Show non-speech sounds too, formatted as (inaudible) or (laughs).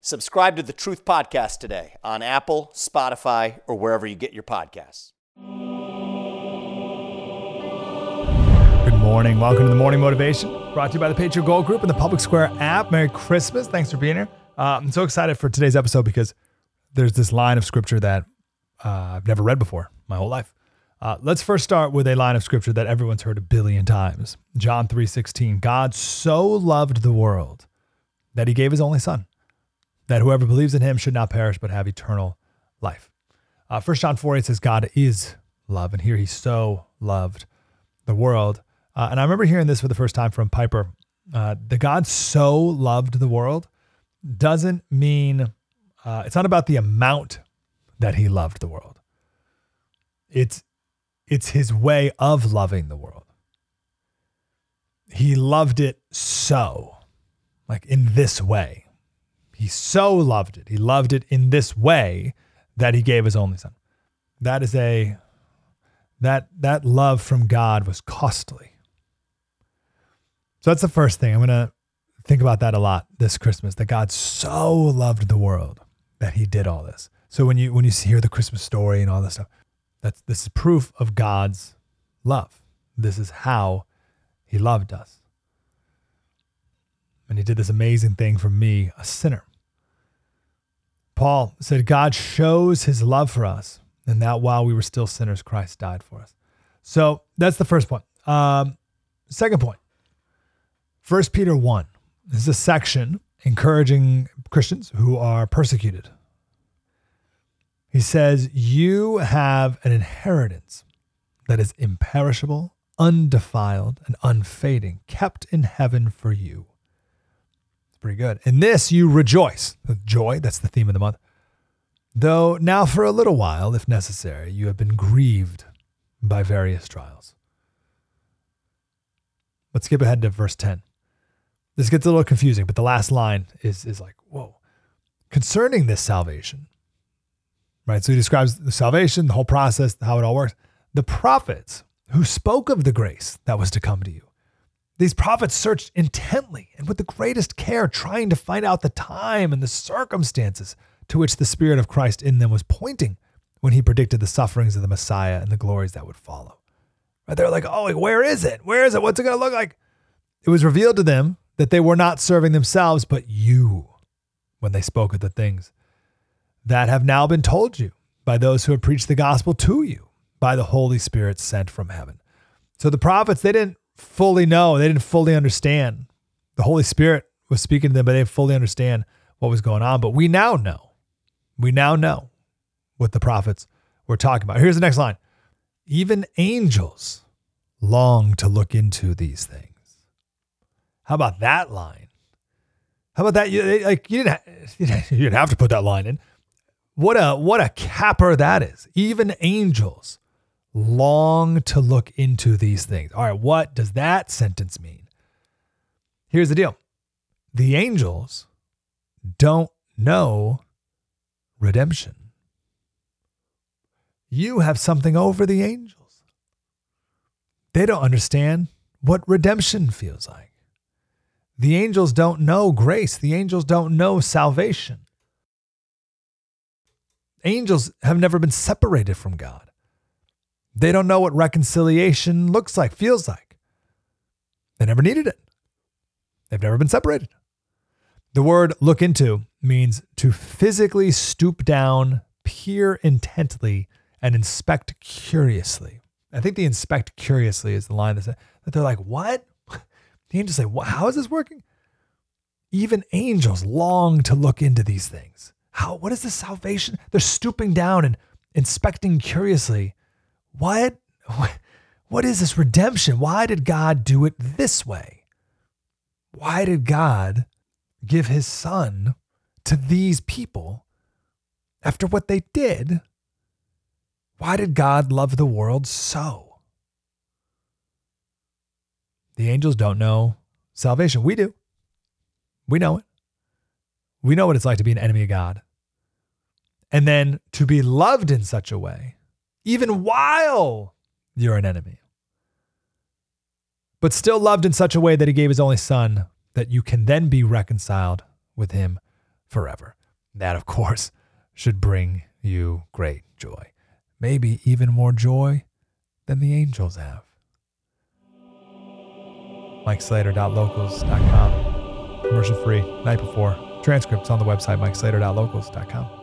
Subscribe to the Truth Podcast today on Apple, Spotify, or wherever you get your podcasts. Good morning. Welcome to the Morning Motivation, brought to you by the Patriot Gold Group and the Public Square app. Merry Christmas. Thanks for being here. Uh, I'm so excited for today's episode because there's this line of scripture that uh, I've never read before my whole life. Uh, let's first start with a line of scripture that everyone's heard a billion times. John 3:16. God so loved the world that he gave his only son that whoever believes in him should not perish but have eternal life. Uh, 1 John 4 8 says, God is love. And here he so loved the world. Uh, and I remember hearing this for the first time from Piper. Uh, the God so loved the world doesn't mean, uh, it's not about the amount that he loved the world. It's, it's his way of loving the world. He loved it so, like in this way. He so loved it. He loved it in this way that he gave his only son. That is a that that love from God was costly. So that's the first thing. I'm going to think about that a lot this Christmas that God so loved the world that he did all this. So when you when you hear the Christmas story and all this stuff, that's this is proof of God's love. This is how he loved us. And he did this amazing thing for me, a sinner. Paul said, God shows his love for us, and that while we were still sinners, Christ died for us. So that's the first point. Um, second point, 1 Peter 1 this is a section encouraging Christians who are persecuted. He says, You have an inheritance that is imperishable, undefiled, and unfading, kept in heaven for you pretty good. In this, you rejoice. Joy, that's the theme of the month. Though now, for a little while, if necessary, you have been grieved by various trials. Let's skip ahead to verse 10. This gets a little confusing, but the last line is, is like, whoa. Concerning this salvation, right? So he describes the salvation, the whole process, how it all works. The prophets who spoke of the grace that was to come to you these prophets searched intently and with the greatest care, trying to find out the time and the circumstances to which the Spirit of Christ in them was pointing when he predicted the sufferings of the Messiah and the glories that would follow. Right? They're like, oh, where is it? Where is it? What's it going to look like? It was revealed to them that they were not serving themselves, but you when they spoke of the things that have now been told you by those who have preached the gospel to you by the Holy Spirit sent from heaven. So the prophets, they didn't fully know. They didn't fully understand. The Holy Spirit was speaking to them, but they didn't fully understand what was going on. But we now know. We now know what the prophets were talking about. Here's the next line. Even angels long to look into these things. How about that line? How about that? You, like you didn't, (laughs) you didn't have to put that line in. What a what a capper that is. Even angels long to look into these things. All right, what does that sentence mean? Here's the deal the angels don't know redemption. You have something over the angels. They don't understand what redemption feels like. The angels don't know grace, the angels don't know salvation. Angels have never been separated from God. They don't know what reconciliation looks like, feels like. They never needed it. They've never been separated. The word look into means to physically stoop down, peer intently, and inspect curiously. I think the inspect curiously is the line that, that they're like, what? (laughs) The angels say, how is this working? Even angels long to look into these things. How, what is this salvation? They're stooping down and inspecting curiously. What? (laughs) What is this redemption? Why did God do it this way? Why did God give his son to these people after what they did? Why did God love the world so? The angels don't know salvation. We do. We know it. We know what it's like to be an enemy of God. And then to be loved in such a way, even while you're an enemy, but still loved in such a way that he gave his only son that you can then be reconciled with him forever. That, of course, should bring you great joy. Maybe even more joy than the angels have. MikeSlater.locals.com. Commercial free, night before. Transcripts on the website, MikeSlater.locals.com.